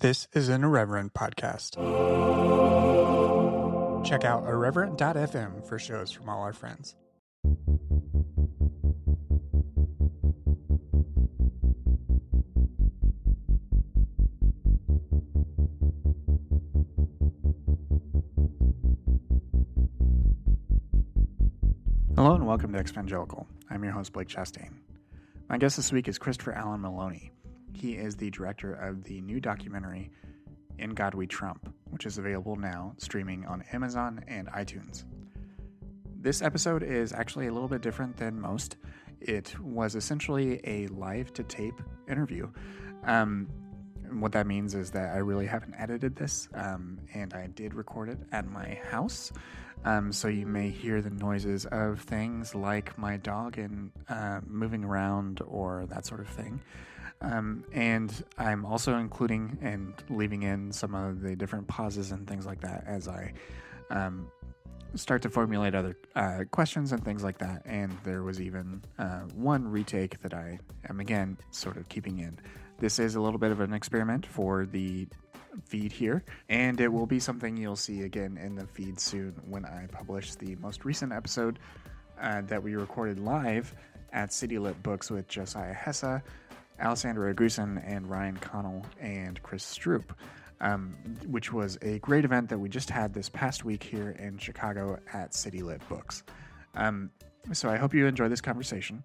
This is an Irreverent podcast. Check out irreverent.fm for shows from all our friends. Hello and welcome to Exvangelical. I'm your host, Blake Chastain. My guest this week is Christopher Allen Maloney. He is the director of the new documentary In God We Trump, which is available now streaming on Amazon and iTunes. This episode is actually a little bit different than most. It was essentially a live to tape interview. Um, what that means is that I really haven't edited this, um, and I did record it at my house. Um, so you may hear the noises of things like my dog and uh, moving around or that sort of thing. Um, and I'm also including and leaving in some of the different pauses and things like that as I um, start to formulate other uh, questions and things like that. And there was even uh, one retake that I am again sort of keeping in. This is a little bit of an experiment for the feed here, and it will be something you'll see again in the feed soon when I publish the most recent episode uh, that we recorded live at City Lit Books with Josiah Hesse, Alessandra Grusin, and Ryan Connell and Chris Stroop. Um, which was a great event that we just had this past week here in Chicago at City Lit Books. Um, so I hope you enjoy this conversation.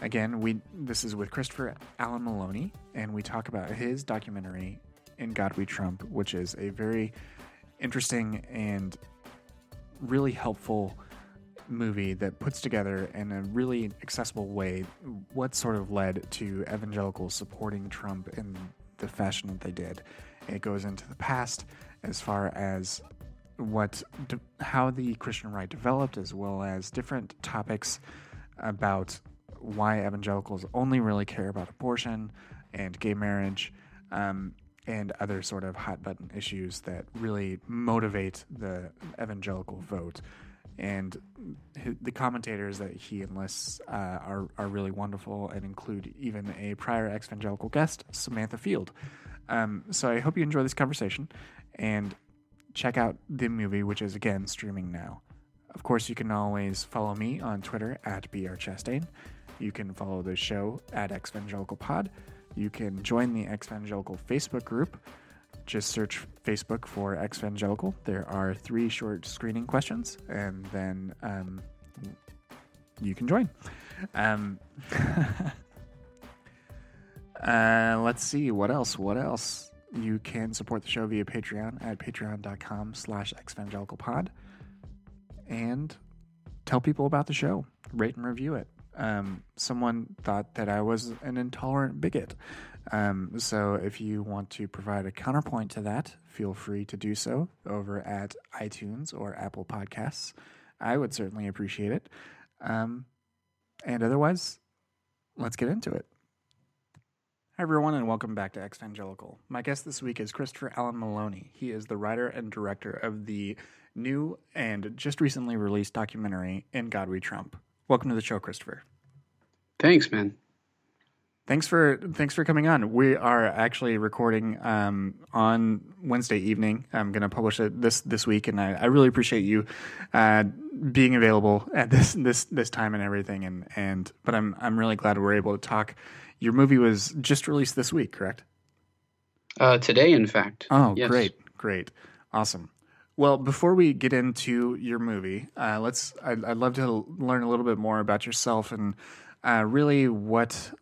Again, we this is with Christopher Allen Maloney, and we talk about his documentary "In God We Trump," which is a very interesting and really helpful movie that puts together in a really accessible way what sort of led to evangelicals supporting Trump in the fashion that they did. It goes into the past as far as what de- how the Christian right developed, as well as different topics about why evangelicals only really care about abortion and gay marriage. Um, and other sort of hot button issues that really motivate the evangelical vote and the commentators that he enlists uh, are are really wonderful and include even a prior evangelical guest, Samantha Field. Um, so I hope you enjoy this conversation and check out the movie, which is again streaming now. Of course, you can always follow me on Twitter at brchastain. You can follow the show at exvangelicalpod. You can join the Exvangelical Facebook group just search Facebook for Exvangelical. There are three short screening questions, and then um, you can join. Um, uh, let's see what else. What else? You can support the show via Patreon at patreon.com slash exvangelicalpod and tell people about the show. Rate and review it. Um, someone thought that I was an intolerant bigot. Um, so if you want to provide a counterpoint to that, feel free to do so over at iTunes or Apple Podcasts. I would certainly appreciate it. Um, and otherwise, let's get into it. Hi, everyone, and welcome back to Exvangelical. My guest this week is Christopher Allen Maloney. He is the writer and director of the new and just recently released documentary, In God We Trump. Welcome to the show, Christopher. Thanks, man. Thanks for thanks for coming on. We are actually recording um, on Wednesday evening. I'm going to publish it this this week, and I, I really appreciate you uh, being available at this this this time and everything. And and but I'm I'm really glad we're able to talk. Your movie was just released this week, correct? Uh, today, in fact. Oh, yes. great, great, awesome. Well, before we get into your movie, uh, let's. I'd, I'd, love to learn a little bit more about yourself and uh, really what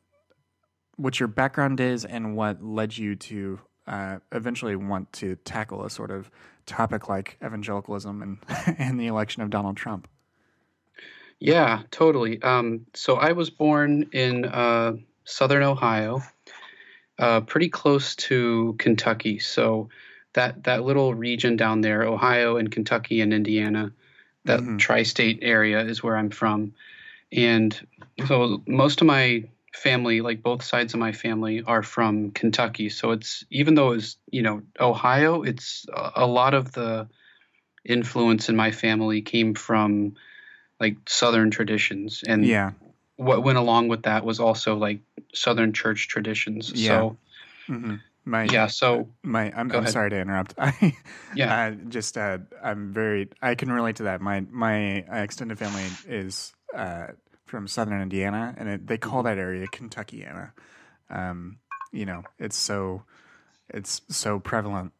what your background is and what led you to uh, eventually want to tackle a sort of topic like evangelicalism and and the election of Donald Trump. Yeah, totally. Um, so I was born in uh, southern Ohio, uh, pretty close to Kentucky. So that that little region down there, Ohio and Kentucky and Indiana, that mm-hmm. tri-state area is where I'm from, and so most of my family, like both sides of my family, are from Kentucky. So it's even though it's you know Ohio, it's a lot of the influence in my family came from like Southern traditions, and yeah, what went along with that was also like Southern church traditions. Yeah. So mm-hmm. my yeah. So my I'm, I'm sorry to interrupt. I yeah, uh, just uh, I'm very I can relate to that. My my extended family is uh, from southern Indiana, and it, they call that area Kentuckiana. Um, you know, it's so it's so prevalent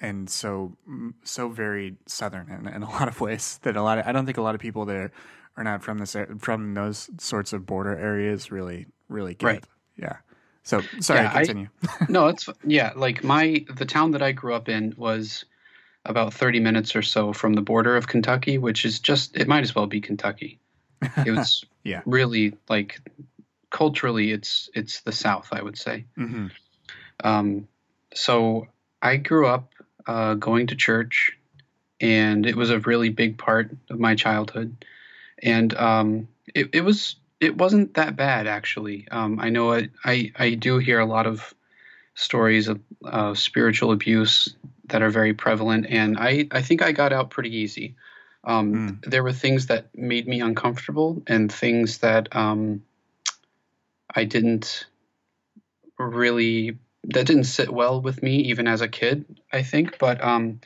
and so so very southern in, in a lot of ways that a lot of I don't think a lot of people that are, not from this from those sorts of border areas really really get. Right. Yeah. So sorry, Yeah, I- continue. no, it's yeah. Like my the town that I grew up in was about 30 minutes or so from the border of Kentucky, which is just it might as well be Kentucky. It was Yeah. really like culturally it's it's the South, I would say. hmm Um, so I grew up uh, going to church, and it was a really big part of my childhood. And um, it, it was it wasn't that bad actually. Um, I know I, I I do hear a lot of stories of uh, spiritual abuse that are very prevalent, and I I think I got out pretty easy. Um, There were things that made me uncomfortable, and things that um, I didn't really that didn't sit well with me even as a kid i think. But um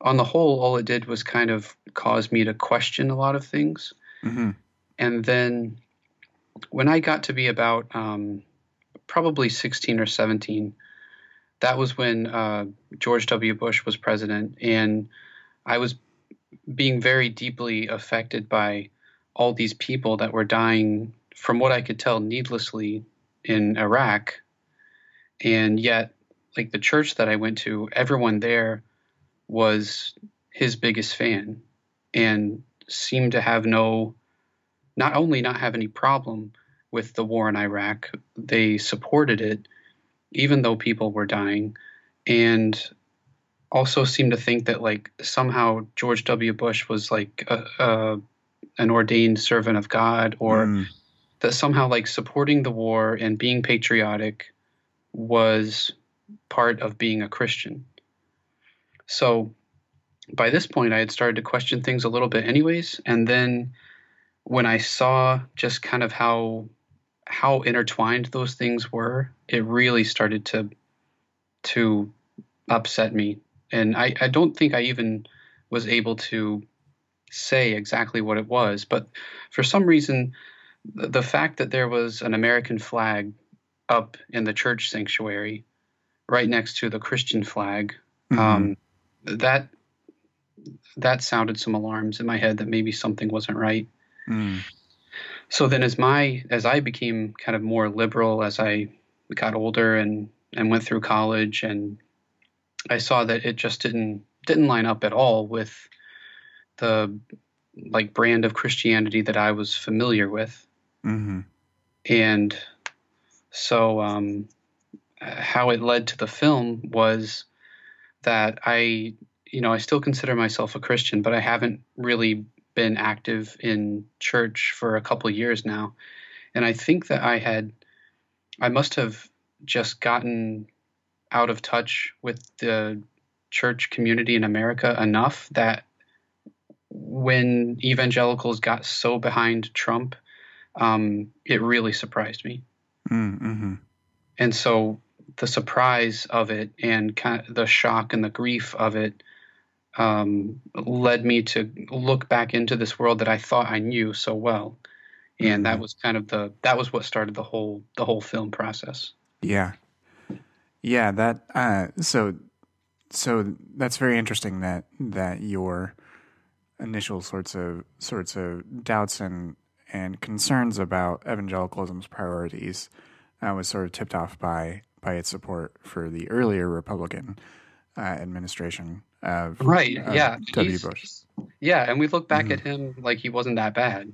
on the whole all it did was kind of cause me to question a lot of things. Hmm and then when i got to be about um probably 16 or 17 that was when uh, george w. Bush was president. And i was being very deeply affected by all these people that were dying from what i could tell needlessly in iraq. And yet like the church that i went to everyone there was his biggest fan and seemed to have no not only not have any problem with the war in iraq they supported it even though people were dying. And also seemed to think that like somehow george w bush was like a, a, an ordained servant of god or Mm. that somehow like supporting the war and being patriotic was part of being a Christian. So by this point, I had started to question things a little bit, anyways. And then when I saw just kind of how how intertwined those things were, it really started to to upset me. And I, I don't think I even was able to say exactly what it was, but for some reason, the, the fact that there was an American flag up in the church sanctuary right next to the Christian flag, Mhm. um, that that sounded some alarms in my head that maybe something wasn't right. Mm. So then, as my as I became kind of more liberal as I got older and and went through college, and I saw that it just didn't didn't line up at all with the like brand of Christianity that I was familiar with, Mhm. and so um, how it led to the film was that I you know I still consider myself a Christian, but I haven't really been active in church for a couple of years now. And I think that I had, I must have just gotten out of touch with the church community in America enough that when evangelicals got so behind Trump, um, it really surprised me. Mm, mhm. And so the surprise of it and kind of the shock and the grief of it um, led me to look back into this world that I thought I knew so well, and that Mhm. was kind of the that was what started the whole the whole film process. Yeah. Yeah, that uh so so that's very interesting that that your initial sorts of sorts of doubts and and concerns about evangelicalism's priorities uh, was sort of tipped off by by its support for the earlier Republican uh, administration of Right? of yeah. W. Bush. Yeah, and we look back Mhm. at him like he wasn't that bad.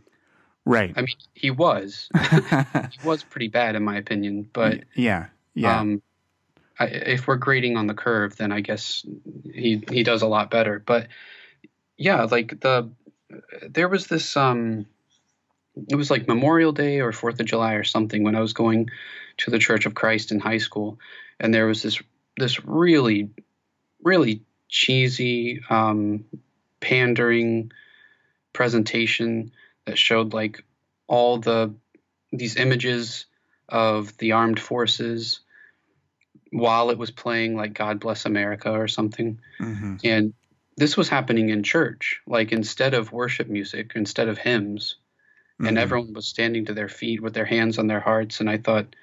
Right. I mean, he was. he was pretty bad in my opinion, but yeah. Yeah. Um, If we're grading on the curve, then I guess he he does a lot better. But yeah, like the there was this um, it was like Memorial Day or Fourth of July or something when I was going to the Church of Christ in high school, and there was this this really really cheesy um, pandering presentation that showed like all the these images of the armed forces while it was playing like God Bless America or something. Mm-hmm. And this was happening in church, like instead of worship music, instead of hymns, and Mhm. everyone was standing to their feet with their hands on their hearts. And I thought,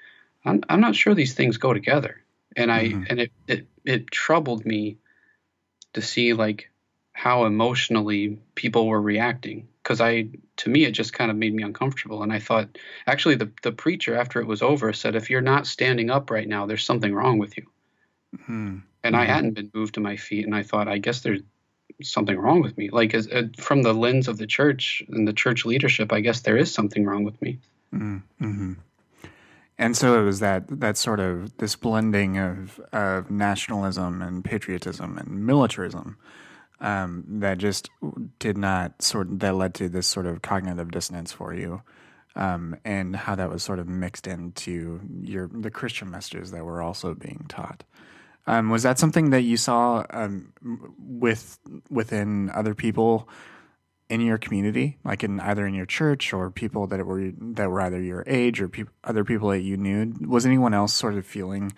I'm, I'm not sure these things go together. And I Mhm. and it, it it troubled me to see like how emotionally people were reacting because I to me it just kind of made me uncomfortable. And I thought actually the the preacher after it was over said, if you're not standing up right now, there's something wrong with you. Mhm. And I Mhm. hadn't been moved to my feet, and I thought, I guess there's something wrong with me. Like as, uh, from the lens of the church and the church leadership, I guess there is something wrong with me. Mm-hmm. And so it was that that sort of this blending of of nationalism and patriotism and militarism um, that just did not sort that led to this sort of cognitive dissonance for you, um, and how that was sort of mixed into your the Christian messages that were also being taught. Um, was that something that you saw um, with within other people in your community, like in either in your church or people that were that were either your age or peop other people that you knew? Was anyone else sort of feeling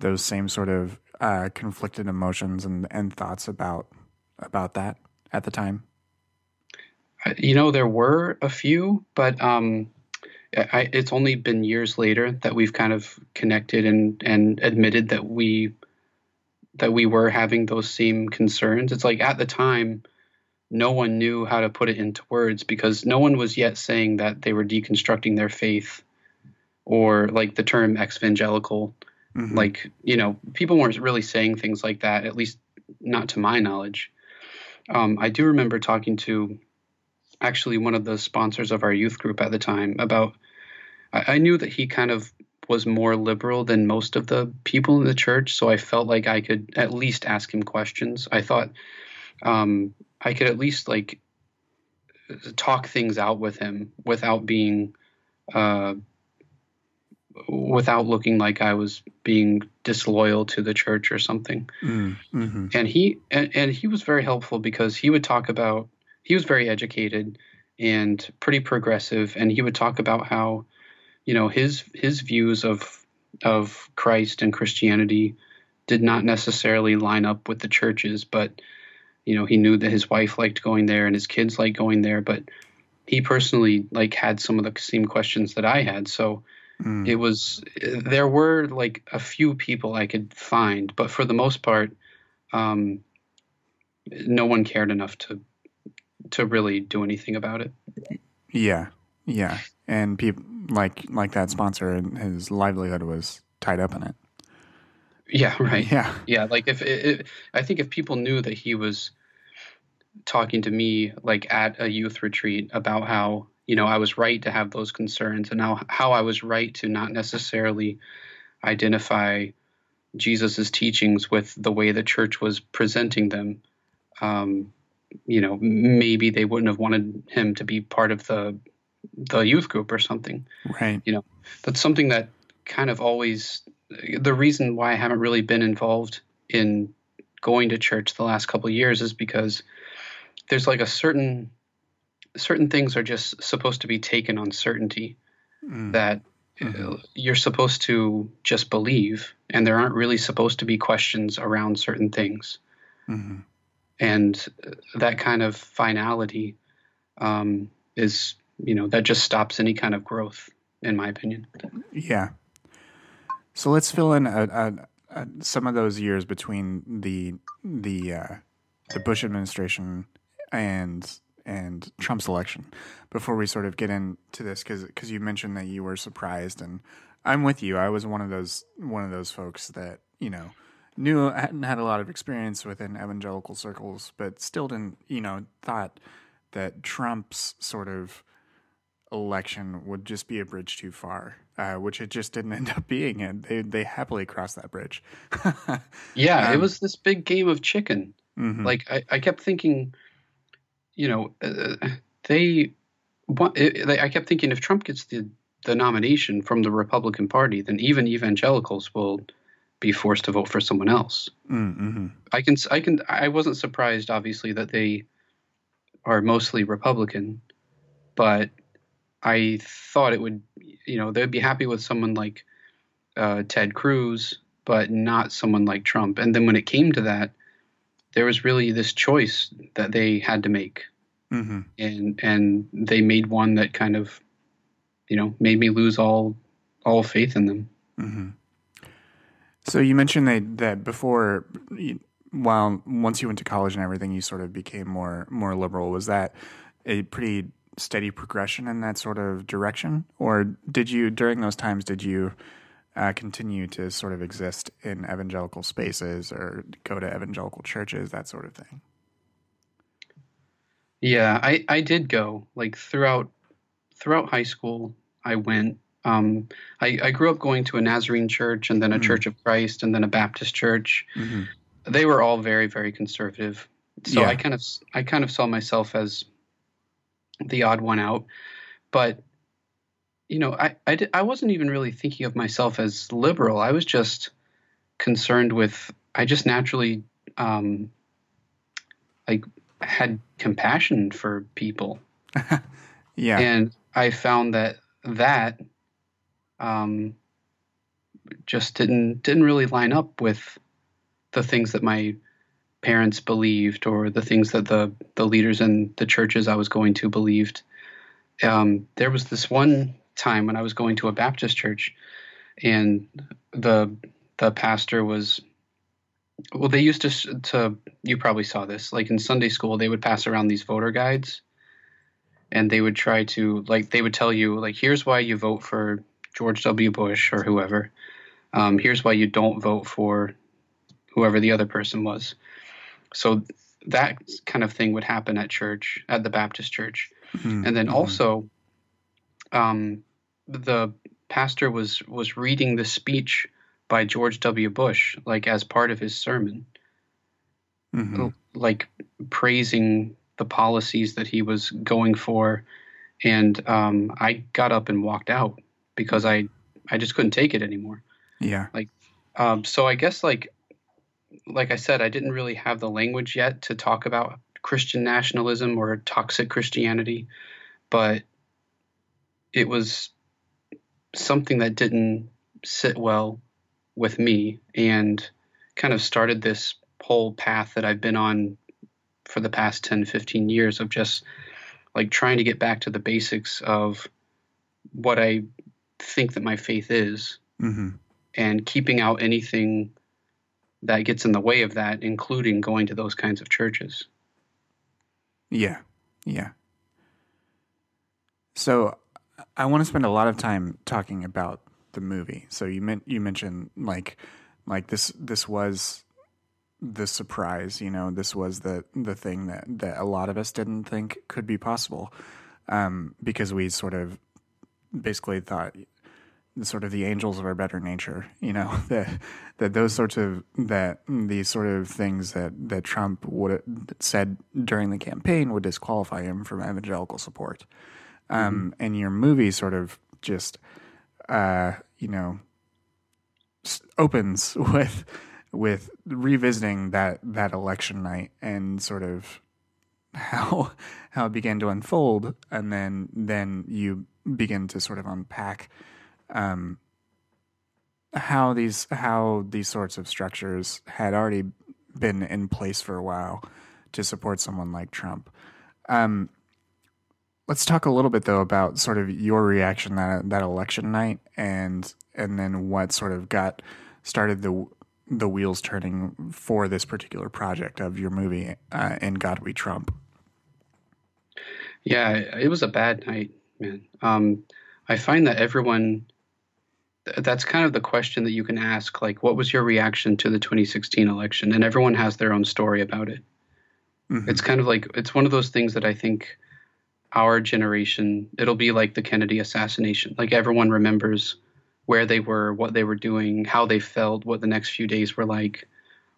those same sort of uh, conflicted emotions and, and thoughts about about that at the time? You know, there were a few, but um, I, it's only been years later that we've kind of connected and and admitted that we that we were having those same concerns. It's like at the time, no one knew how to put it into words because no one was yet saying that they were deconstructing their faith or like the term evangelical Mhm. like you know people weren't really saying things like that at least not to my knowledge um, i do remember talking to actually one of the sponsors of our youth group at the time about I, I knew that he kind of was more liberal than most of the people in the church so i felt like i could at least ask him questions. I thought um, i could at least like talk things out with him without being uh, without looking like I was being disloyal to the church or something. Mm, mhm. And he and, and he was very helpful because he would talk about he was very educated and pretty progressive and he would talk about how you know his his views of of Christ and Christianity did not necessarily line up with the churches but you know he knew that his wife liked going there and his kids liked going there but he personally like had some of the same questions that I had so Mm. it was there were like a few people I could find, but for the most part, um, no one cared enough to to really do anything about it. Yeah, yeah, and people like like that sponsor and his livelihood was tied up in it. Yeah, right. Yeah, Yeah, like if it, it, I think if people knew that he was talking to me like at a youth retreat about how you know I was right to have those concerns and how how I was right to not necessarily identify Jesus's teachings with the way the church was presenting them. Um, you know, maybe they wouldn't have wanted him to be part of the the youth group or something right. You know, that's something that kind of always the reason why I haven't really been involved in going to church the last couple of years is because there's like a certain certain things are just supposed to be taken on certainty Mm. that uh, you're supposed to just believe and there aren't really supposed to be questions around certain things Mhm. and that kind of finality um, is you know that just stops any kind of growth in my opinion Yeah. So let's fill in a, a, a, some of those years between the the uh, the Bush administration and and Trump's election before we sort of get into this because because you mentioned that you were surprised and I'm with you. I was one of those one of those folks that you know knew hadn't had a lot of experience within evangelical circles, but still didn't you know thought that Trump's sort of election would just be a bridge too far, uh, which it just didn't end up being. And they they happily crossed that bridge. Yeah, it Um, was this big game of chicken. Mhm. Like I, I kept thinking, you know, uh, they, they. I kept thinking if Trump gets the the nomination from the Republican Party, then even evangelicals will be forced to vote for someone else. Mm-hmm. I can, I can, I wasn't surprised, obviously, that they are mostly Republican, but I thought it would, you know, they'd be happy with someone like uh, Ted Cruz but not someone like Trump. And then when it came to that, there was really this choice that they had to make, Mm-hmm. and and they made one that kind of, you know, made me lose all all faith in them. Mm-hmm. So you mentioned that that before, while once you went to college and everything, you sort of became more more liberal. Was that a pretty steady progression in that sort of direction, or did you during those times did you uh, continue to sort of exist in evangelical spaces or go to evangelical churches, that sort of thing? Yeah, I I did go like throughout throughout high school. I went. Um, I I grew up going to a Nazarene church and then a Mhm. Church of Christ and then a Baptist church. Mm-hmm. They were all very very conservative. So Yeah. I kind of I kind of saw myself as the odd one out, but you know I I, di- I wasn't even really thinking of myself as liberal. I was just concerned with I just naturally um, like had compassion for people Yeah. and I found that that um, just didn't didn't really line up with the things that my parents believed or the things that the the leaders in the churches I was going to believed. Um, there was this one time when I was going to a Baptist church, and the the pastor was well they used to to you probably saw this like in Sunday school they would pass around these voter guides and they would try to like they would tell you like here's why you vote for George W. Bush or whoever. Um, here's why you don't vote for whoever the other person was. So that kind of thing would happen at church, at the Baptist church, Mhm. and then Mhm. also, um, the pastor was was reading the speech by George W. Bush like as part of his sermon Mhm. like praising the policies that he was going for and um, i got up and walked out because i i just couldn't take it anymore Yeah. Like, um, so i guess like like i said i didn't really have the language yet to talk about christian nationalism or toxic christianity but it was something that didn't sit well with me and kind of started this whole path that I've been on for the past 10, 15 years of just like trying to get back to the basics of what I think that my faith is hmm and keeping out anything that gets in the way of that, including going to those kinds of churches. Yeah. Yeah. So I want to spend a lot of time talking about the movie. So you meant you mentioned like like this this was the surprise, you know, this was the the thing that that a lot of us didn't think could be possible. Um because we sort of basically thought sort of the angels of our better nature, you know, that that those sorts of that these sort of things that that Trump would said during the campaign would disqualify him from evangelical support. Um, and your movie sort of just, uh, you know, opens with with revisiting that that election night and sort of how how it began to unfold, and then then you begin to sort of unpack um, how these how these sorts of structures had already been in place for a while to support someone like Trump. Um, let's talk a little bit though about sort of your reaction that that election night and and then what sort of got started the the wheels turning for this particular project of your movie uh, in God We Trump. Yeah, it was a bad night, man. Um, I find that everyone, that's kind of the question that you can ask. Like, what was your reaction to the 2016 election? And everyone has their own story about it. Mhm. It's kind of like, it's one of those things that I think our generation, it'll be like the Kennedy assassination. Like, everyone remembers where they were, what they were doing, how they felt, what the next few days were like.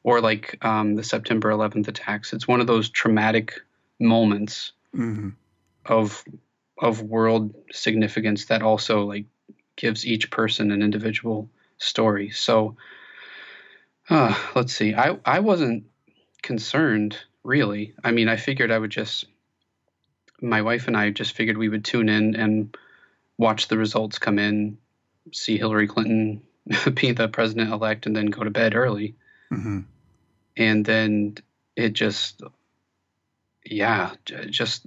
Or like um, the September 11th attacks. It's one of those traumatic moments Mhm. of of world significance that also like gives each person an individual story. So uh, let's see. I I wasn't concerned really. I mean, I figured I would just my wife and I just figured we would tune in and watch the results come in, see Hillary Clinton be the president elect and then go to bed early. Mm-hmm. And then it just, yeah, just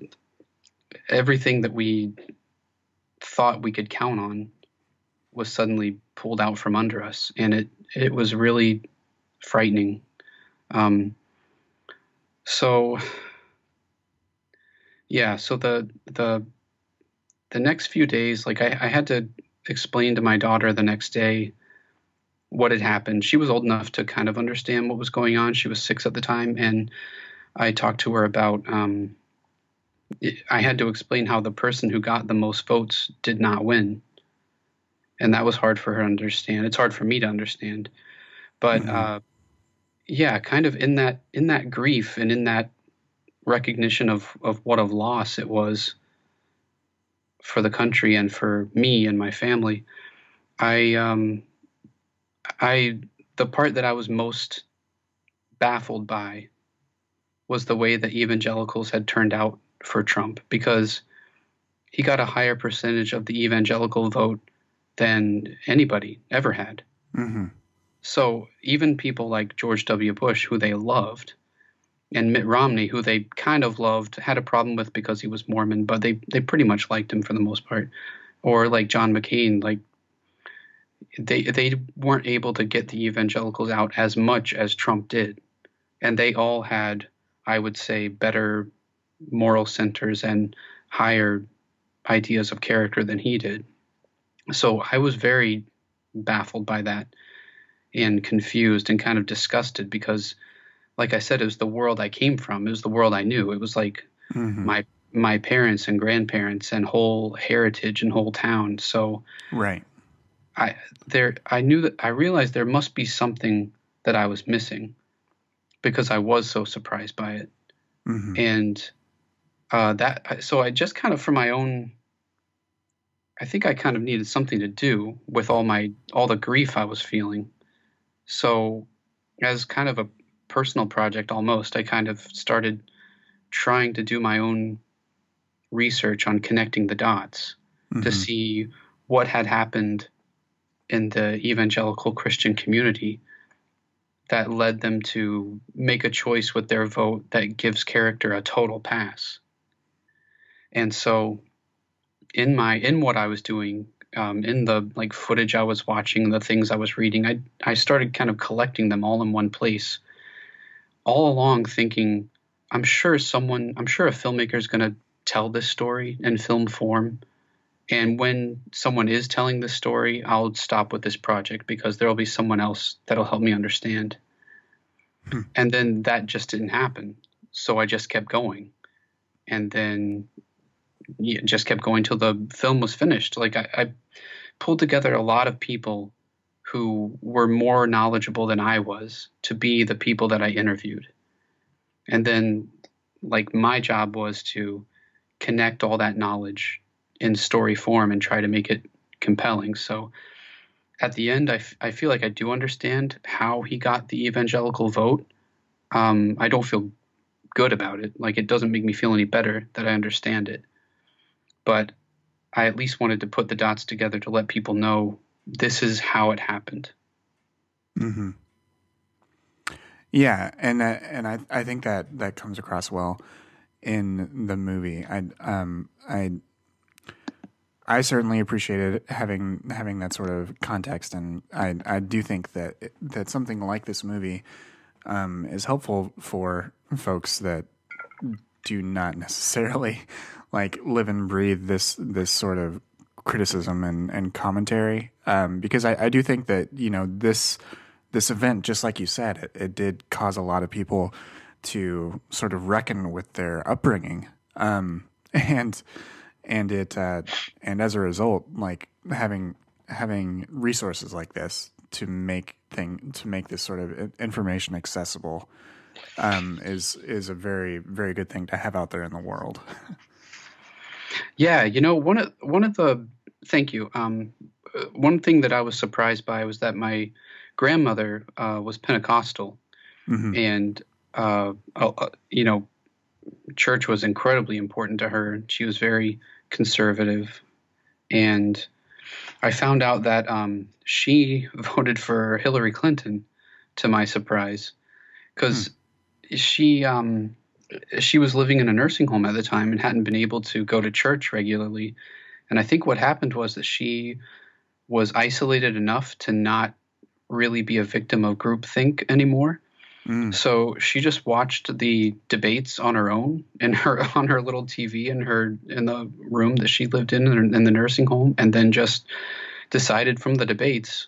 everything that we thought we could count on was suddenly pulled out from under us, and it it was really frightening. Um, so yeah, so the the the next few days, like I, I had to explain to my daughter the next day what had happened. She was old enough to kind of understand what was going on. She was six at the time, and I talked to her about. Um, I had to explain how the person who got the most votes did not win, and that was hard for her to understand. It's hard for me to understand, but mm-hmm. uh, yeah, kind of in that in that grief and in that recognition of of what a loss it was for the country and for me and my family. I um, I the part that I was most baffled by was the way that evangelicals had turned out for Trump because he got a higher percentage of the evangelical vote than anybody ever had. Mm-hmm. So even people like George W. Bush, who they loved, and Mitt Romney, who they kind of loved, had a problem with because he was Mormon, but they they pretty much liked him for the most part. Or like John McCain, like they they weren't able to get the evangelicals out as much as Trump did, and they all had, I would say, better moral centers and higher ideas of character than he did. So I was very baffled by that and confused and kind of disgusted because like I said, it was the world I came from. It was the world I knew. It was like mm-hmm. my my parents and grandparents and whole heritage and whole town. So right, I there I knew that I realized there must be something that I was missing because I was so surprised by it, mm-hmm. and uh, that so I just kind of for my own. I think I kind of needed something to do with all my all the grief I was feeling. So, as kind of a personal project almost. I kind of started trying to do my own research on connecting the dots mm-hmm. to see what had happened in the evangelical Christian community that led them to make a choice with their vote that gives character a total pass. And so in my in what I was doing, um, in the like footage I was watching, the things I was reading, I I started kind of collecting them all in one place all along thinking, I'm sure someone, I'm sure a filmmaker is going to tell this story in film form. And when someone is telling this story, I'll stop with this project because there will be someone else that'll help me understand. Hmm. And then that just didn't happen. So I just kept going. And then yeah, just kept going till the film was finished. Like I, I pulled together a lot of people who were more knowledgeable than I was to be the people that I interviewed. And then, like, my job was to connect all that knowledge in story form and try to make it compelling. So at the end, I, f- I feel like I do understand how he got the evangelical vote. Um, I don't feel good about it. Like, it doesn't make me feel any better that I understand it. But I at least wanted to put the dots together to let people know this is how it happened. Hmm. Yeah, and uh, and I I think that that comes across well in the movie. I um I I certainly appreciated having having that sort of context, and I I do think that that something like this movie um, is helpful for folks that do not necessarily like live and breathe this this sort of criticism and, and commentary um, because I, I do think that you know this this event just like you said it, it did cause a lot of people to sort of reckon with their upbringing um, and and it uh, and as a result like having having resources like this to make thing to make this sort of information accessible um, is is a very very good thing to have out there in the world. Yeah, you know one of one of the Thank you. Um, uh, one thing that I was surprised by was that my grandmother uh, was Pentecostal, mm-hmm. and uh, uh, you know, church was incredibly important to her. She was very conservative, and I found out that um, she voted for Hillary Clinton, to my surprise, because hmm. she um, she was living in a nursing home at the time and hadn't been able to go to church regularly. And I think what happened was that she was isolated enough to not really be a victim of groupthink anymore. Mm. So she just watched the debates on her own in her on her little TV in her in the room that she lived in in the nursing home, and then just decided from the debates,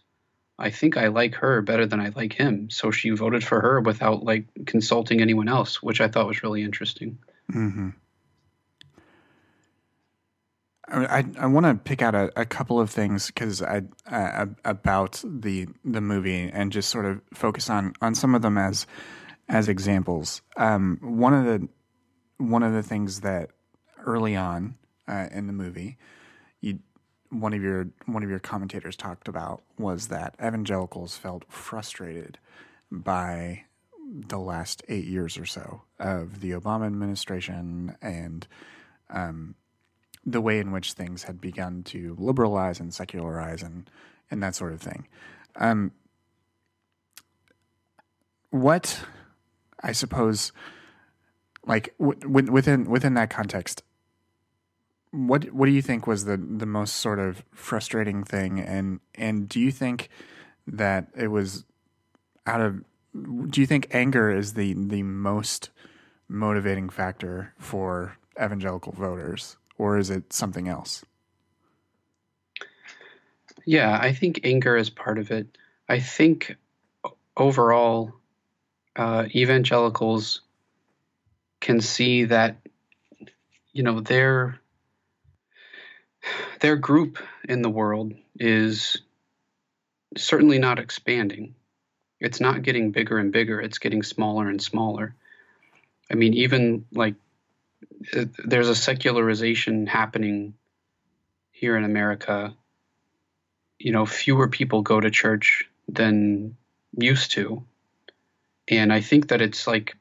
I think I like her better than I like him. So she voted for her without like consulting anyone else, which I thought was really interesting. Mm-hmm. I I want to pick out a, a, couple of things because I uh, about the the movie and just sort of focus on on some of them as as examples. Um, one of the one of the things that early on uh, in the movie, you one of your one of your commentators talked about was that evangelicals felt frustrated by the last eight years or so of the Obama administration and um, the way in which things had begun to liberalize and secularize and and that sort of thing. Um, what I suppose, like w- within within that context, what what do you think was the the most sort of frustrating thing, and and do you think that it was out of do you think anger is the the most motivating factor for evangelical voters or is it something else? Yeah, I think anger is part of it. I think overall, uh, evangelicals can see that you know their their group in the world is certainly not expanding. It's not getting bigger and bigger. It's getting smaller and smaller. I mean, even like there's a secularization happening here in America. You know, fewer people go to church than used to. And I think that it's like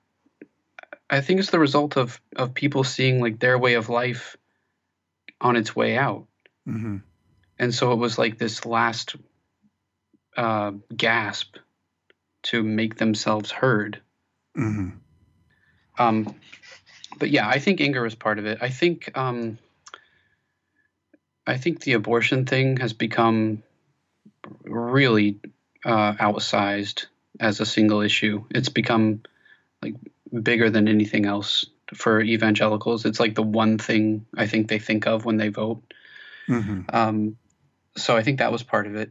I think it's the result of of people seeing like their way of life on its way out. Mm-hmm. And so it was like this last uh, gasp to make themselves heard. Mm-hmm. Um, but yeah, I think anger is part of it. I think um, I think the abortion thing has become really uh, outsized as a single issue. It's become like bigger than anything else for evangelicals. It's like the one thing I think they think of when they vote. Mm-hmm. Um, so I think that was part of it.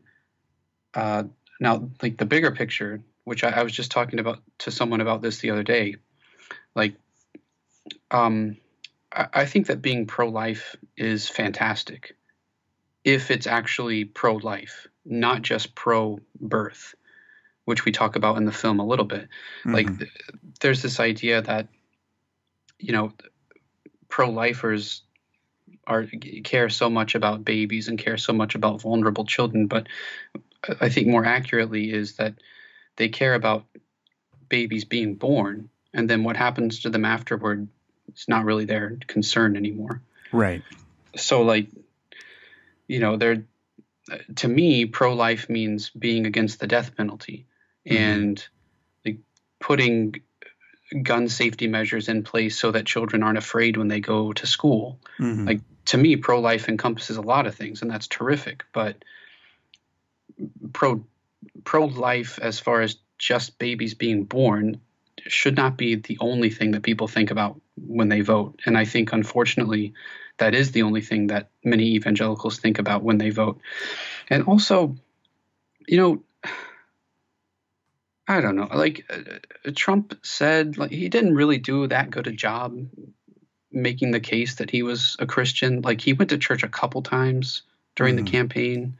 Uh, now, like the bigger picture, which I, I was just talking about to someone about this the other day, like um, I, I think that being pro life is fantastic if it's actually pro life, not just pro birth, which we talk about in the film a little bit. Mm-hmm. Like, there's this idea that, you know, pro lifers are care so much about babies and care so much about vulnerable children, but I think more accurately is that they care about babies being born and then what happens to them afterward it's not really their concern anymore. Right. So like, you know, they're to me, pro life means being against the death penalty mm-hmm. and like putting gun safety measures in place so that children aren't afraid when they go to school. Mm-hmm. Like to me, pro life encompasses a lot of things, and that's terrific. But pro pro life, as far as just babies being born, should not be the only thing that people think about when they vote. And I think, unfortunately, that is the only thing that many evangelicals think about when they vote. And also, you know, I don't know. Like uh, Trump said, like he didn't really do that good a job making the case that he was a Christian. Like he went to church a couple times during mm-hmm. the campaign,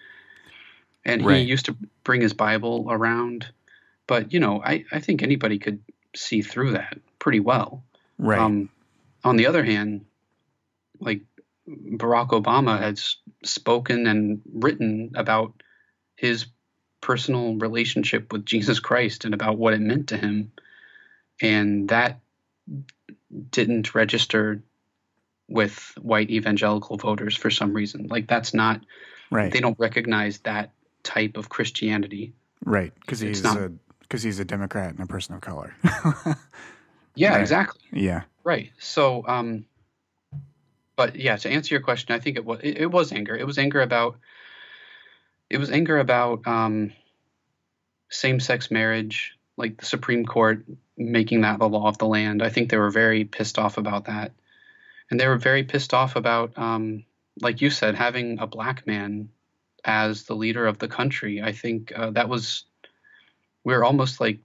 and right. he used to bring his Bible around. But you know, I I think anybody could see through that pretty well. Right. Um, on the other hand, like Barack Obama has spoken and written about his personal relationship with Jesus Christ and about what it meant to him. And that didn't register with white evangelical voters for some reason. Like that's not Right. They don't recognize that type of Christianity. Right. Because he's not- a because he's a Democrat and a person of color. Yeah, Right. exactly. yeah. Right. So, um, but yeah, to answer your question, I think it was it, it was anger. It was anger about it was anger about um, same-sex marriage, like the Supreme Court making that the law of the land. I think they were very pissed off about that, and they were very pissed off about, um, like you said, having a black man as the leader of the country. I think uh, that was we're almost like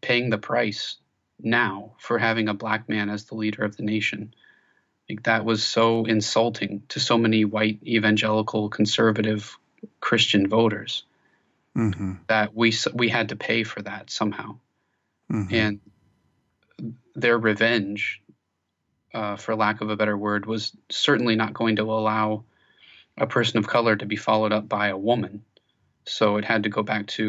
paying the price now for having a black man as the leader of the nation. Like that was so insulting to so many white evangelical conservative Christian voters Mm-hmm. that we we had to pay for that somehow. mm-hmm. And their revenge, uh, for lack of a better word, was certainly not going to allow a person of color to be followed up by a woman. So it had to go back to,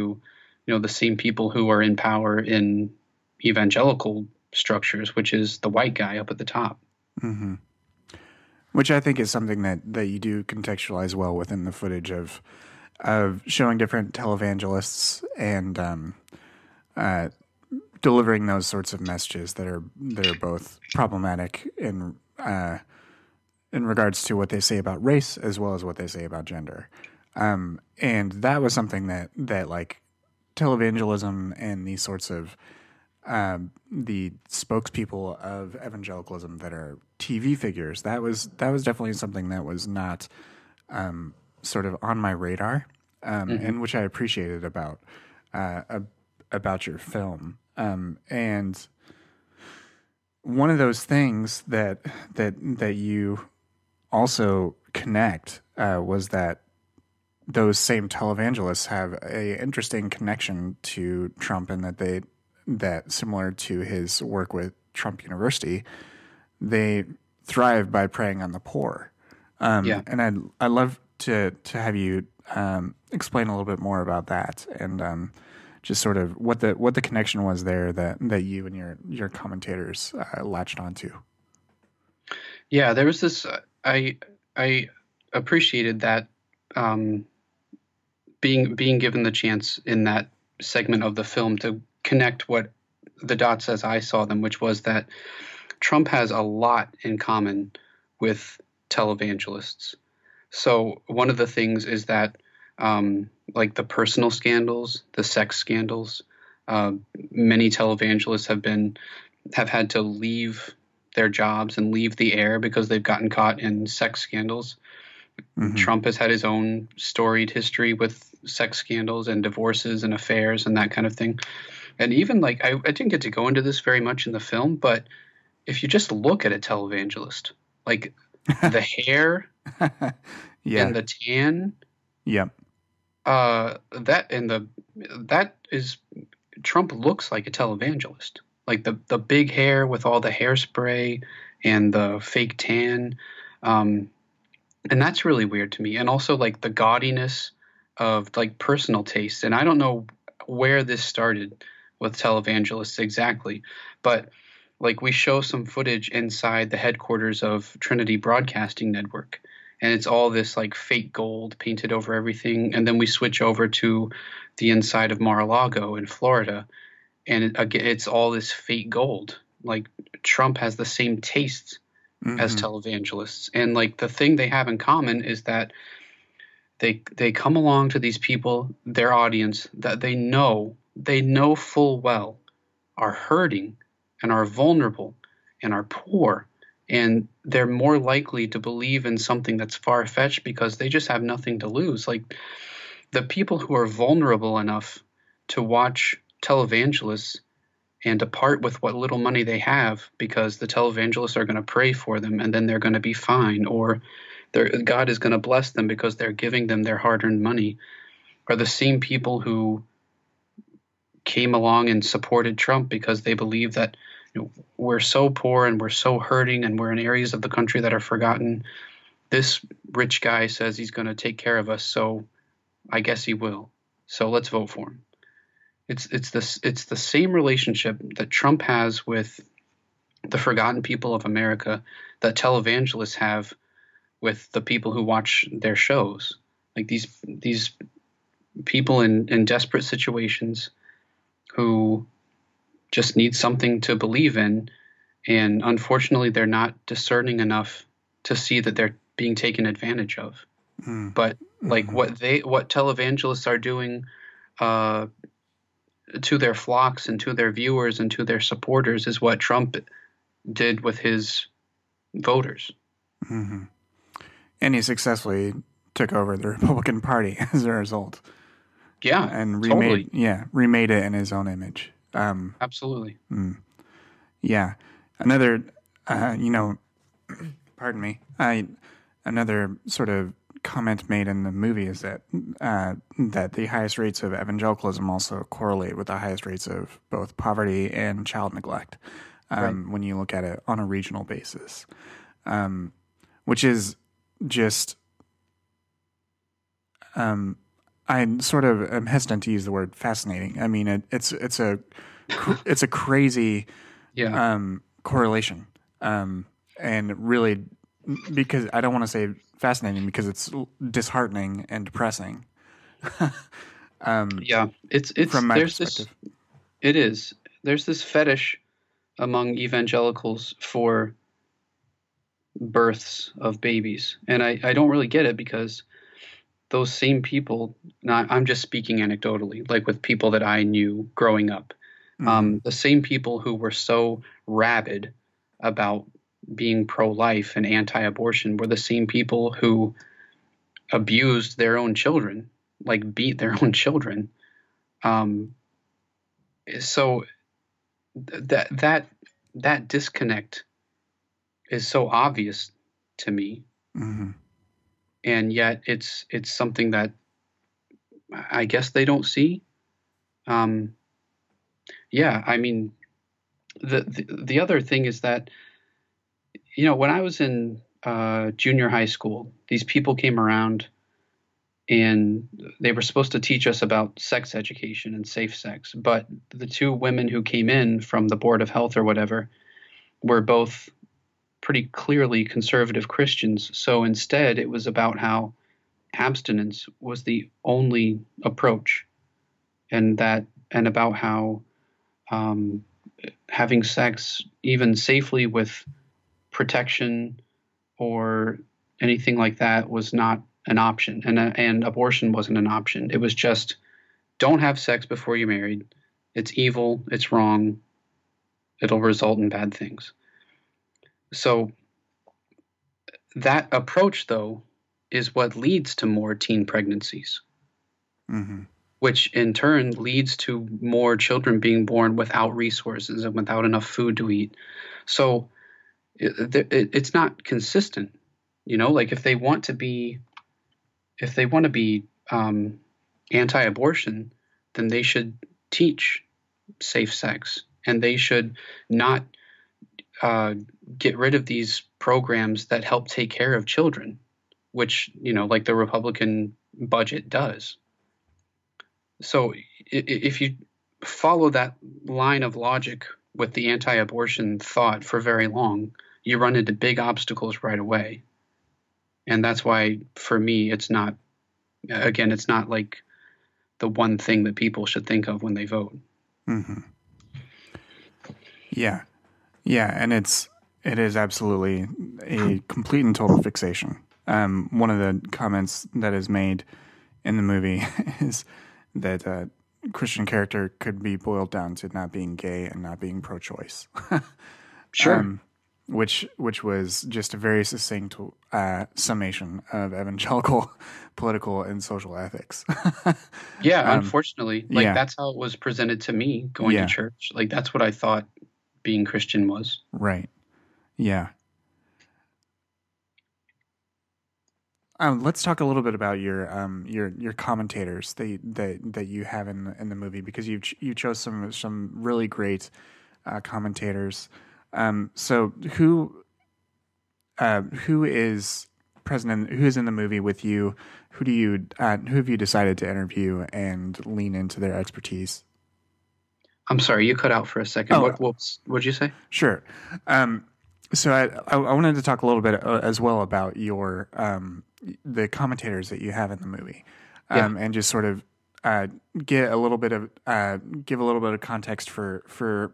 you know, the same people who are in power in evangelical structures, which is the white guy up at the top. hmm Which I think is something that, that you do contextualize well within the footage of of showing different televangelists and um, uh, delivering those sorts of messages that are that are both problematic in uh, in regards to what they say about race as well as what they say about gender. Um, and that was something that that like televangelism and these sorts of um, the spokespeople of evangelicalism that are TV figures. That was that was definitely something that was not um, sort of on my radar, um, and which I appreciated about uh, ab- about your film. Um, and one of those things that that that you also connect uh, was that those same televangelists have a interesting connection to Trump and that they that similar to his work with Trump University, they thrive by preying on the poor. Um, Yeah. And I'd I love to to have you um, explain a little bit more about that and um, just sort of what the what the connection was there that that you and your your commentators uh, latched onto. Yeah, there was this. uh, I I appreciated that um, being being given the chance in that segment of the film to connect what the dots as I saw them, which was that Trump has a lot in common with televangelists. So one of the things is that um, like the personal scandals, the sex scandals, uh, many televangelists have been have had to leave their jobs and leave the air because they've gotten caught in sex scandals. Mhm. Trump has had his own storied history with sex scandals and divorces and affairs and that kind of thing. And even like, I, I didn't get to go into this very much in the film, but if you just look at a televangelist, like the hair yeah. and the tan, yep. uh, that and the that is Trump looks like a televangelist, like the the big hair with all the hairspray and the fake tan, um, and that's really weird to me. And also like the gaudiness of like personal taste. And I don't know where this started with televangelists exactly, but like we show some footage inside the headquarters of Trinity Broadcasting Network and it's all this like fake gold painted over everything and then we switch over to the inside of Mar-a-Lago in Florida and it, again it's all this fake gold like Trump has the same tastes as Mhm. televangelists and like the thing they have in common is that they they come along to these people their audience that they know they know full well are hurting and are vulnerable and are poor and they're more likely to believe in something that's far fetched because they just have nothing to lose. Like the people who are vulnerable enough to watch televangelists and to part with what little money they have because the televangelists are going to pray for them and then they're going to be fine or God is going to bless them because they're giving them their hard earned money are the same people who came along and supported Trump because they believe that you know, we're so poor and we're so hurting and we're in areas of the country that are forgotten. This rich guy says he's going to take care of us, so I guess he will. So let's vote for him. It's it's this it's the same relationship that Trump has with the forgotten people of America that televangelists have with the people who watch their shows. like these these people in in desperate situations who just need something to believe in and unfortunately they're not discerning enough to see that they're being taken advantage of Mm. but like Mhm. what they what televangelists are doing uh, to their flocks and to their viewers and to their supporters is what Trump did with his voters. hmm And he successfully took over the Republican Party as a result, Yeah, and remade totally. yeah remade it in his own image. Um, absolutely. mm. Yeah, another uh, you know, pardon me. I another sort of comment made in the movie is that uh, that the highest rates of evangelicalism also correlate with the highest rates of both poverty and child neglect um, when you look at it on a regional basis, um, which is just um, I sort of am hesitant to use the word fascinating. I mean, it, it's it's a it's a crazy Yeah, um, correlation, um, and really because I don't want to say fascinating because it's disheartening and depressing. um, yeah. It's it's from my there's perspective, this. It is. There's this fetish among evangelicals for births of babies, and I I don't really get it because those same people. Not I'm just speaking anecdotally, like with people that I knew growing up. Mhm. um, the same people who were so rabid about being pro-life and anti-abortion were the same people who abused their own children, like beat their own children. Um, so th- that that that disconnect is so obvious to me, Mhm. And yet it's it's something that I guess they don't see. Um, yeah, I mean, the, the the other thing is that, you know, when I was in uh, junior high school, these people came around, and they were supposed to teach us about sex education and safe sex. But the two women who came in from the board of health or whatever were both pretty clearly conservative Christians. So instead, it was about how abstinence was the only approach, and that and about how um, having sex, even safely with protection or anything like that, was not an option, and uh, and abortion wasn't an option. It was just don't have sex before you're married. It's evil. It's wrong. It'll result in bad things. So that approach, though, is what leads to more teen pregnancies Mhm. which in turn leads to more children being born without resources and without enough food to eat. So it, it, it's not consistent, you know. Like if they want to be, if they want to be um, anti-abortion, then they should teach safe sex, and they should not uh, get rid of these programs that help take care of children, which you know, like the Republican budget does. So if you follow that line of logic with the anti-abortion thought for very long you run into big obstacles right away. And that's why for me it's not again it's not like the one thing that people should think of when they vote. Hmm Yeah, yeah, and it's it is absolutely a complete and total fixation. Um, one of the comments that is made in the movie is that uh, Christian character could be boiled down to not being gay and not being pro-choice. sure Um, which which was just a very succinct uh, summation of evangelical political and social ethics. yeah um, unfortunately like yeah. that's how it was presented to me going Yeah. to church like that's what i thought being christian was Right. Yeah. Um, let's talk a little bit about your um, your your commentators that that that you have in in the movie because you ch- you chose some some really great uh, commentators. Um, so who uh, who is present? In, who is in the movie with you? Who do you uh, who have you decided to interview and lean into their expertise? I'm sorry you cut out for a second Oh. what what what'd you say Sure. Um, so I, I wanted to talk a little bit uh, as well about your um, the commentators that you have in the movie, Yeah. um, and just sort of uh, get a little bit of uh, give a little bit of context for for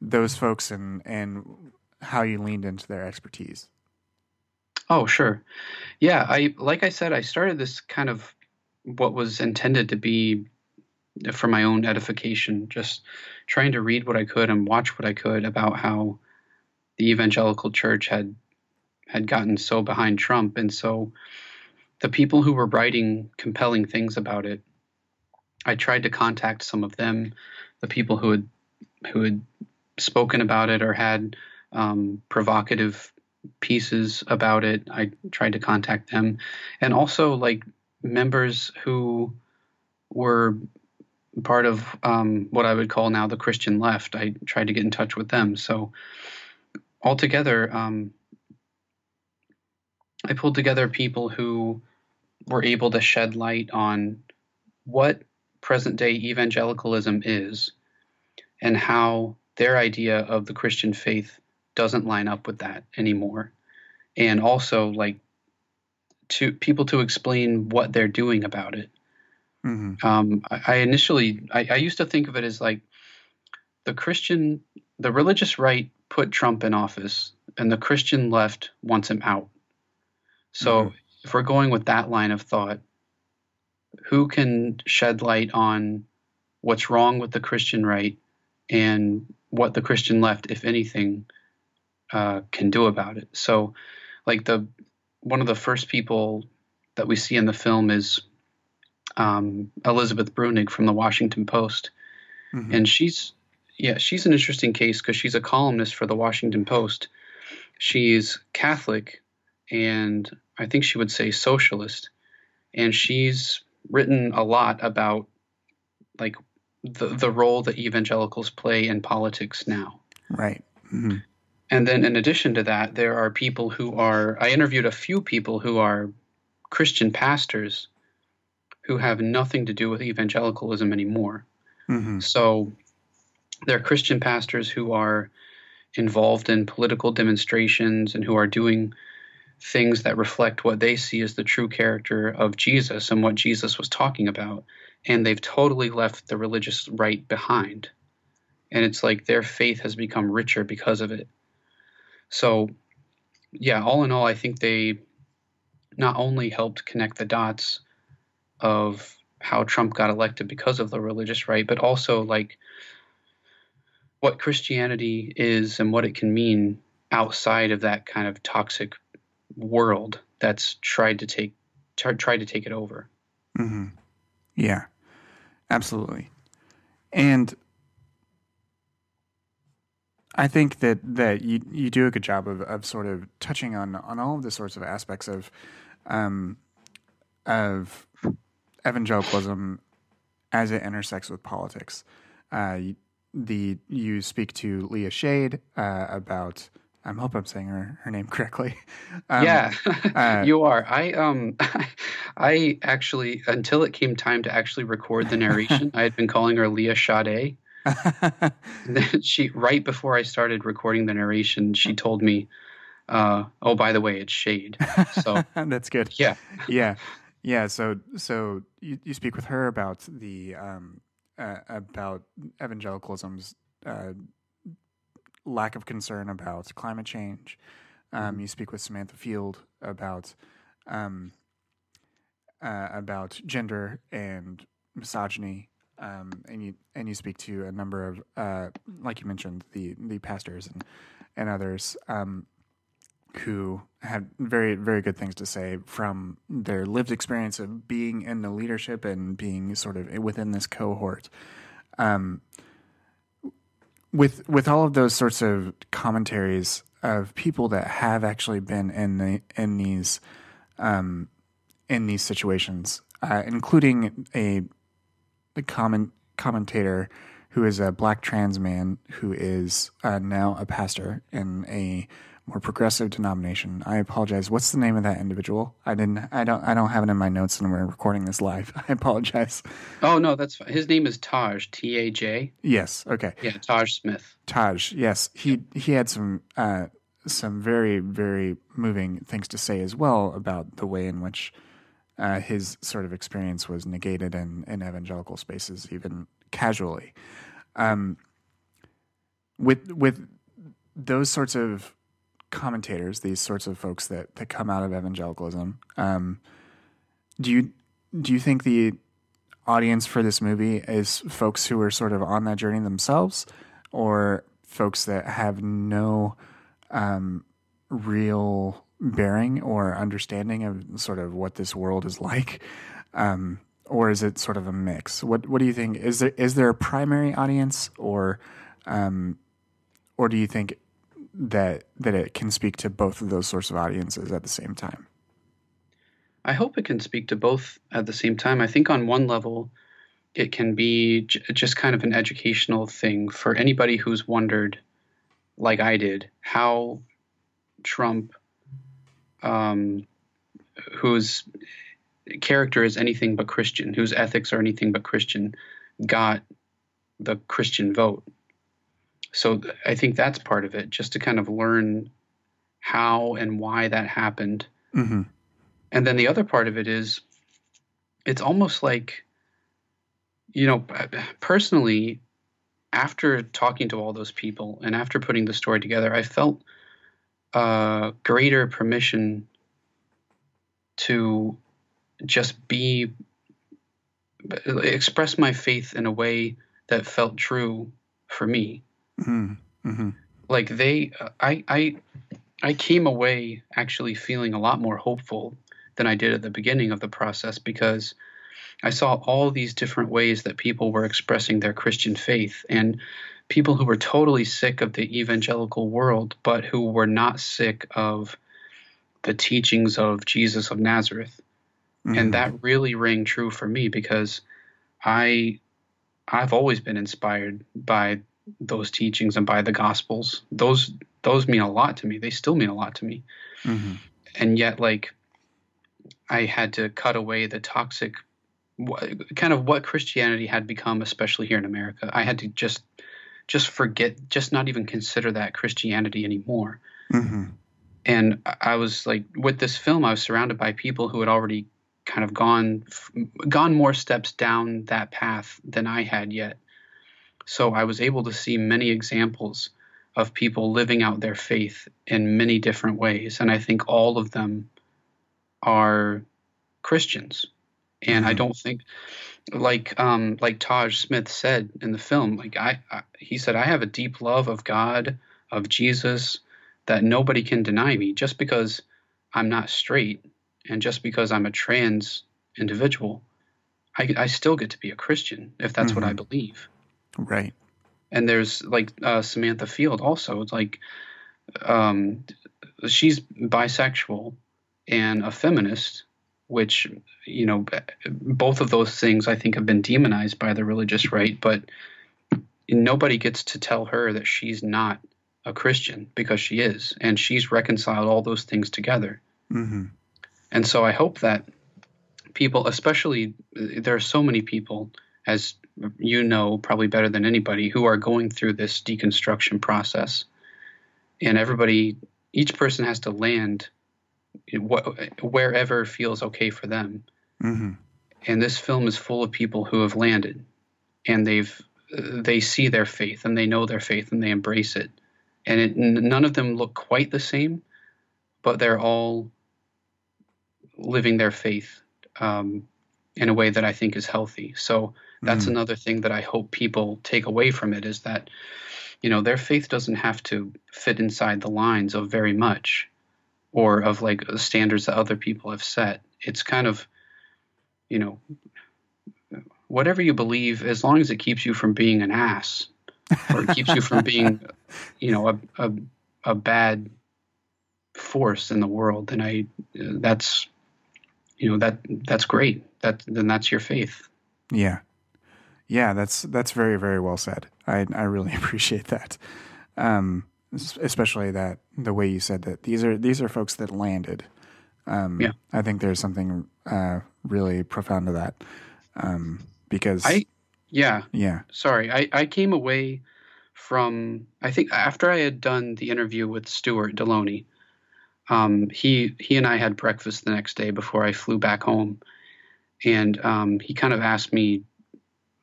those folks and and how you leaned into their expertise. Oh, sure. Yeah, I like I said, I started this kind of what was intended to be for my own edification, just trying to read what I could and watch what I could about how the evangelical church had had gotten so behind Trump, and so the people who were writing compelling things about it, I tried to contact some of them, the people who had who had spoken about it or had um, provocative pieces about it. I tried to contact them, and also like members who were part of um, what I would call now the Christian left. I tried to get in touch with them. So altogether, um, I pulled together people who were able to shed light on what present day evangelicalism is and how their idea of the Christian faith doesn't line up with that anymore. And also like to people to explain what they're doing about it. Hmm Um, I, I initially I, I used to think of it as like the Christian the religious right put Trump in office and the Christian left wants him out. So Mhm. if we're going with that line of thought, who can shed light on what's wrong with the Christian right and what the Christian left, if anything, uh, can do about it? So, like the one of the first people that we see in the film is um, Elizabeth Bruenig from the Washington Post, hmm and she's yeah she's an interesting case because she's a columnist for the Washington Post. She's Catholic, and I think she would say socialist, and she's written a lot about like the the role that evangelicals play in politics now. Right. hmm And then in addition to that, there are people who are, I interviewed a few people who are Christian pastors who have nothing to do with evangelicalism anymore. hmm So they're Christian pastors who are involved in political demonstrations and who are doing things that reflect what they see as the true character of Jesus and what Jesus was talking about. And they've totally left the religious right behind. And it's like their faith has become richer because of it. So, yeah, all in all, I think they not only helped connect the dots of how Trump got elected because of the religious right, but also like what Christianity is and what it can mean outside of that kind of toxic world that's tried to take tried to take it over. hmm Yeah, absolutely. And I think that, that you, you do a good job of, of sort of touching on, on all of the sorts of aspects of um, of evangelicalism as it intersects with politics. Uh, you- the you speak to Leah Schade uh, about. I hope I'm saying her, her name correctly. Um, yeah, uh, you are. I um, I actually until it came time to actually record the narration, I had been calling her Leah Sade. Then she right before I started recording the narration, she told me, uh, "Oh, by the way, it's Schade." So That's good. yeah, yeah yeah so so you, you speak with her about the um uh, about evangelicalism's uh, lack of concern about climate change. Um, you speak with samantha field about um, uh, about gender and misogyny um, and you and you speak to a number of uh, like you mentioned the the pastors and and others. Um, who had very very good things to say from their lived experience of being in the leadership and being sort of within this cohort. Um, with with all of those sorts of commentaries of people that have actually been in the in these um, in these situations, uh, including a the comment commentator who is a black trans man who is uh, now a pastor in a more progressive denomination. I apologize. What's the name of that individual? I didn't. I don't. I don't have it in my notes, and we're recording this live. I apologize. Oh no, that's fine. His name is Taj T A J. Yes. Okay. Yeah, Taj Smith. Taj. Yes. He he had some uh, some very very moving things to say as well about the way in which uh, his sort of experience was negated in, in evangelical spaces, even casually. Um, with with those sorts of commentators, these sorts of folks that that come out of evangelicalism, um, do you do you think the audience for this movie is folks who are sort of on that journey themselves, or folks that have no um, real bearing or understanding of sort of what this world is like? Um, or is it sort of a mix? What What do you think? Is there is there a primary audience, or um, or do you think that that it can speak to both of those sorts of audiences at the same time? I hope it can speak to both at the same time. I think on one level, it can be j- just kind of an educational thing for anybody who's wondered, like I did, how Trump, um, whose character is anything but Christian, whose ethics are anything but Christian, got the Christian vote. So I think that's part of it, just to kind of learn how and why that happened. Mm-hmm. And then the other part of it is it's almost like, you know, personally, after talking to all those people and after putting the story together, I felt uh, greater permission to just be, express my faith in a way that felt true for me. Mm-hmm. Mm-hmm. Like they, I, I, I came away actually feeling a lot more hopeful than I did at the beginning of the process because I saw all these different ways that people were expressing their Christian faith and people who were totally sick of the evangelical world, but who were not sick of the teachings of Jesus of Nazareth. Mm-hmm. And that really rang true for me because I I've always been inspired by those teachings and by the gospels. Those those mean a lot to me. They still mean a lot to me. Mm-hmm. And yet like I had to cut away the toxic kind of what Christianity had become, especially here in America. I had to just just forget, just not even consider that Christianity anymore. Mm-hmm. And I was like, with this film, I was surrounded by people who had already kind of gone gone more steps down that path than I had yet. So I was able to see many examples of people living out their faith in many different ways, and I think all of them are Christians. And mm-hmm. I don't think, like um, like Taj Smith said in the film, like I, I, he said, I have a deep love of God, of Jesus, that nobody can deny me just because I'm not straight and just because I'm a trans individual. I, I still get to be a Christian if that's mm-hmm. what I mm-hmm. believe. Right. And there's like uh, Samantha Field also. It's like um, she's bisexual and a feminist, which you know both of those things I think have been demonized by the religious right, but nobody gets to tell her that she's not a Christian because she is, and she's reconciled all those things together. Mm-hmm. And so I hope that people, especially there are so many people, as you know probably better than anybody, who are going through this deconstruction process, and everybody, each person has to land wherever feels okay for them. Mm-hmm. And this film is full of people who have landed, and they've they see their faith and they know their faith and they embrace it. And it, none of them look quite the same, but they're all living their faith um, in a way that I think is healthy. So that's mm. another thing that I hope people take away from it is that, you know, their faith doesn't have to fit inside the lines of very much or of like standards that other people have set. It's kind of, you know, whatever you believe, as long as it keeps you from being an ass or it keeps you from being, you know, a, a, a bad force in the world, then I, that's, you know, that, that's great. That, then that's your faith. Yeah. Yeah. That's, that's very, very well said. I, I really appreciate that. Um, especially that the way you said that these are these are folks that landed. Um, yeah, I think there's something uh, really profound to that um, because I yeah yeah sorry I I came away from I think after I had done the interview with Stuart Delony, um, he he and I had breakfast the next day before I flew back home, and um, he kind of asked me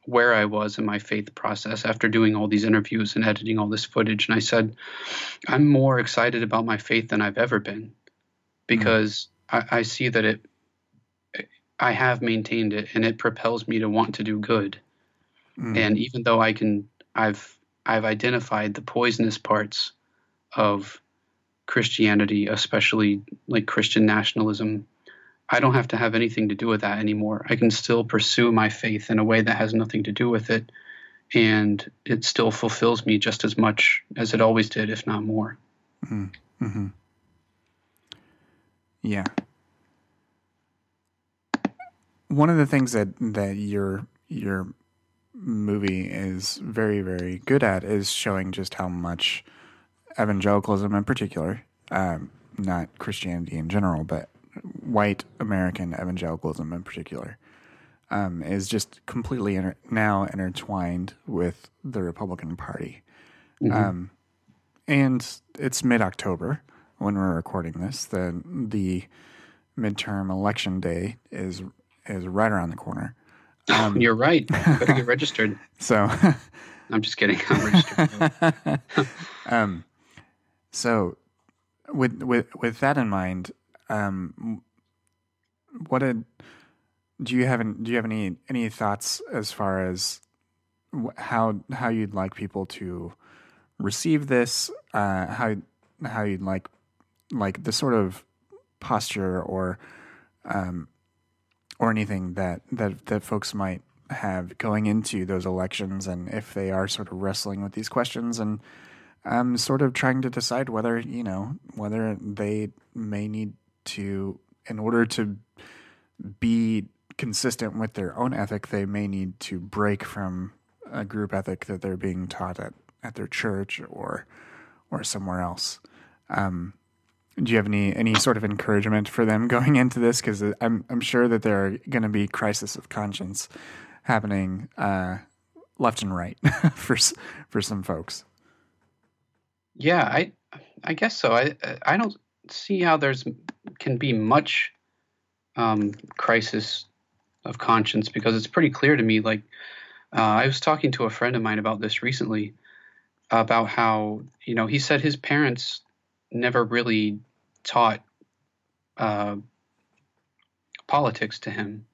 where I was in my faith process after doing all these interviews and editing all this footage, and I said, I'm more excited about my faith than I've ever been, because mm. I, I see that it I have maintained it and it propels me to want to do good. Mm. And even though I can I've I've identified the poisonous parts of Christianity, especially like Christian nationalism. I don't have to have anything to do with that anymore. I can still pursue my faith in a way that has nothing to do with it. And it still fulfills me just as much as it always did, if not more. Mm-hmm. mm-hmm. Yeah. One of the things that, that your your movie is very, very good at is showing just how much evangelicalism in particular, um, not Christianity in general, but white American evangelicalism in particular, um, is just completely inter- now intertwined with the Republican Party. Mm-hmm. Um, and it's mid October when we're recording this. The the midterm election day is is right around the corner. Um, You're right. Better get registered. So, I'm just kidding. I'm registered. um, so, with with with that in mind, um, what did do you have? do you have any any thoughts as far as how how you'd like people to receive this? Uh, how how you'd like like the sort of posture or um, or anything that, that, that folks might have going into those elections and if they are sort of wrestling with these questions and um, sort of trying to decide whether, you know, whether they may need to, in order to be consistent with their own ethic, they may need to break from a group ethic that they're being taught at, at their church or or somewhere else. Um, do you have any any sort of encouragement for them going into this? Because I'm I'm sure that there are going to be crisis of conscience happening uh, left and right for for some folks. Yeah, I I guess so. I I don't see how there's can be much um, crisis of conscience because it's pretty clear to me. Like uh, I was talking to a friend of mine about this recently about how you know he said his parents never really taught uh, politics to him,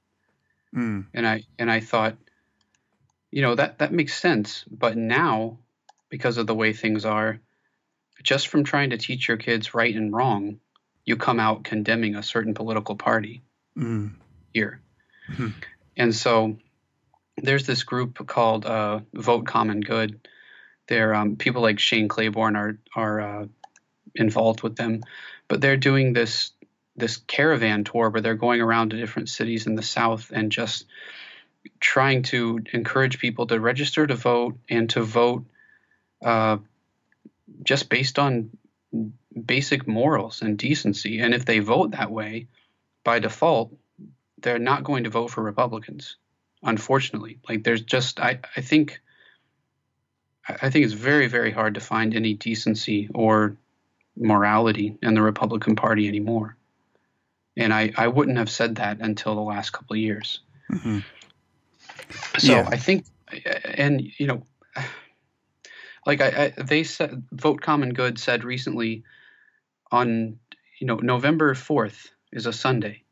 mm. and I and I thought, you know that that makes sense. But now, because of the way things are, just from trying to teach your kids right and wrong, you come out condemning a certain political party mm. here, mm. and so there's this group called uh, Vote Common Good. There, um, people like Shane Claiborne are are uh, involved with them, but they're doing this this caravan tour where they're going around to different cities in the South and just trying to encourage people to register to vote and to vote uh, just based on basic morals and decency. And if they vote that way, by default, they're not going to vote for Republicans. Unfortunately, like there's just I I think I think it's very very hard to find any decency or morality in the Republican Party anymore. And I, I wouldn't have said that until the last couple of years. Mm-hmm. So yeah. I think, and you know, like I, I, they said, Vote Common Good said recently on, you know, November 4th is a Sunday.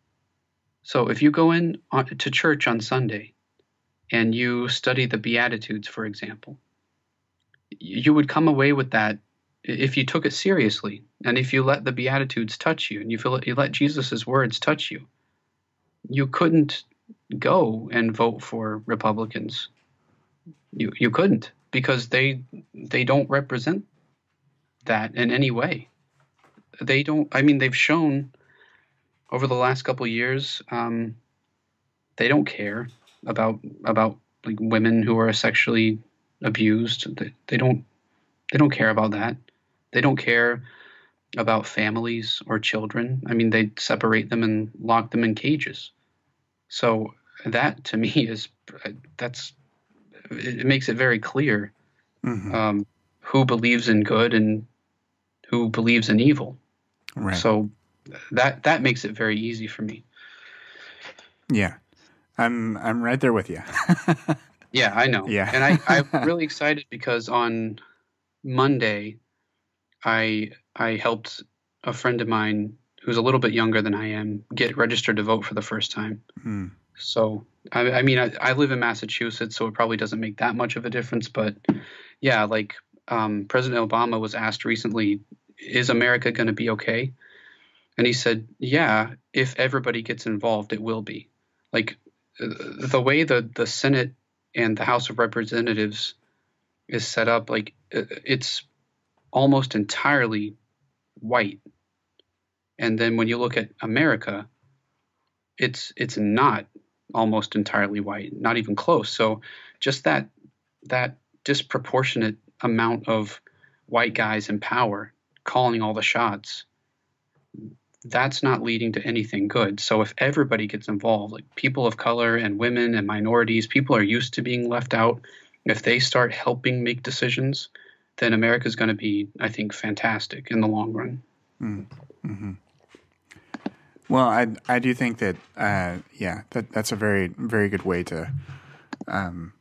So if you go in on, to church on Sunday and you study the Beatitudes, for example, you would come away with that if you took it seriously and if you let the beatitudes touch you and you feel you let jesus' words touch you you couldn't go and vote for republicans you you couldn't because they they don't represent that in any way they don't i mean they've shown over the last couple years um, they don't care about about like women who are sexually abused they, they don't they don't care about that they don't care about families or children. I mean, they separate them and lock them in cages. So that to me is that's it makes it very clear mm-hmm. um, who believes in good and who believes in evil. Right. So that that makes it very easy for me. Yeah. I'm I'm right there with you. yeah, I know. Yeah. and I, I'm really excited because on Monday I I helped a friend of mine who's a little bit younger than I am get registered to vote for the first time. Hmm. So I, I mean I, I live in Massachusetts, so it probably doesn't make that much of a difference. But yeah, like um, President Obama was asked recently, "Is America going to be okay?" And he said, "Yeah, if everybody gets involved, it will be." Like uh, the way the the Senate and the House of Representatives is set up, like uh, it's almost entirely white. And then when you look at America, it's it's not almost entirely white, not even close. So just that that disproportionate amount of white guys in power calling all the shots that's not leading to anything good. So if everybody gets involved, like people of color and women and minorities, people are used to being left out. If they start helping make decisions, then America's going to be, I think, fantastic in the long run. Mm-hmm. Well, I I do think that uh, yeah that that's a very very good way to um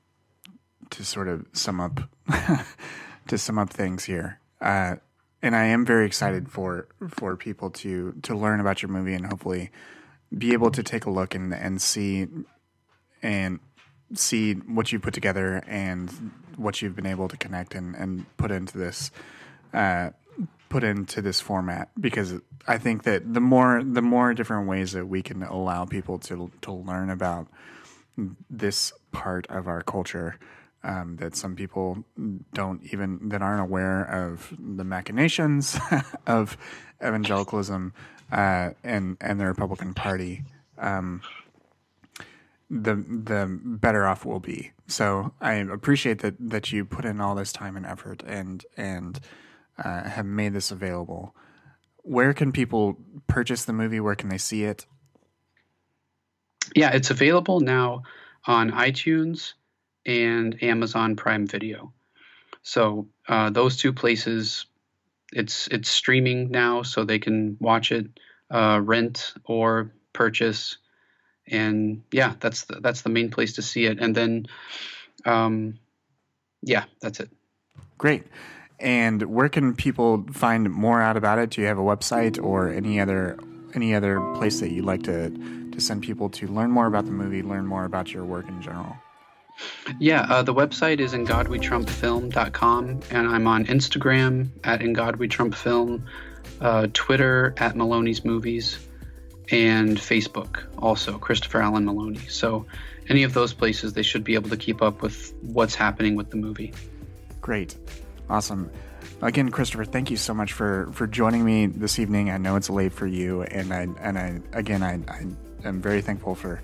to sort of sum up to sum up things here. Uh, and I am very excited for for people to to learn about your movie and hopefully be able to take a look and and see and see what you put together and what you've been able to connect and and put into this uh, put into this format because I think that the more the more different ways that we can allow people to to learn about this part of our culture um, that some people don't even that aren't aware of the machinations of evangelicalism uh, and and the Republican Party. Um, the the better off we'll be. So I appreciate that that you put in all this time and effort and and uh, have made this available. Where can people purchase the movie? Where can they see it? Yeah, it's available now on iTunes and Amazon Prime Video. So uh, those two places, it's it's streaming now, so they can watch it, uh, rent or purchase, and yeah, that's the, that's the main place to see it. And then, um, yeah, that's it. Great. And where can people find more out about it? Do you have a website or any other any other place that you'd like to to send people to learn more about the movie, learn more about your work in general? Yeah, uh, the website is in ingodwetrumpfilm.com, and I'm on Instagram at ingodwetrumpfilm, uh, Twitter at Maloney's Movies, and Facebook also, Christopher Allen Maloney. So any of those places, they should be able to keep up with what's happening with the movie. Great. Awesome. Again, Christopher, thank you so much for, for joining me this evening. I know it's late for you, and I and I again I, I am very thankful for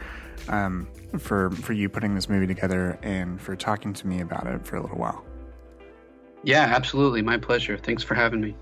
um, for for you putting this movie together and for talking to me about it for a little while. Yeah, absolutely. My pleasure. Thanks for having me.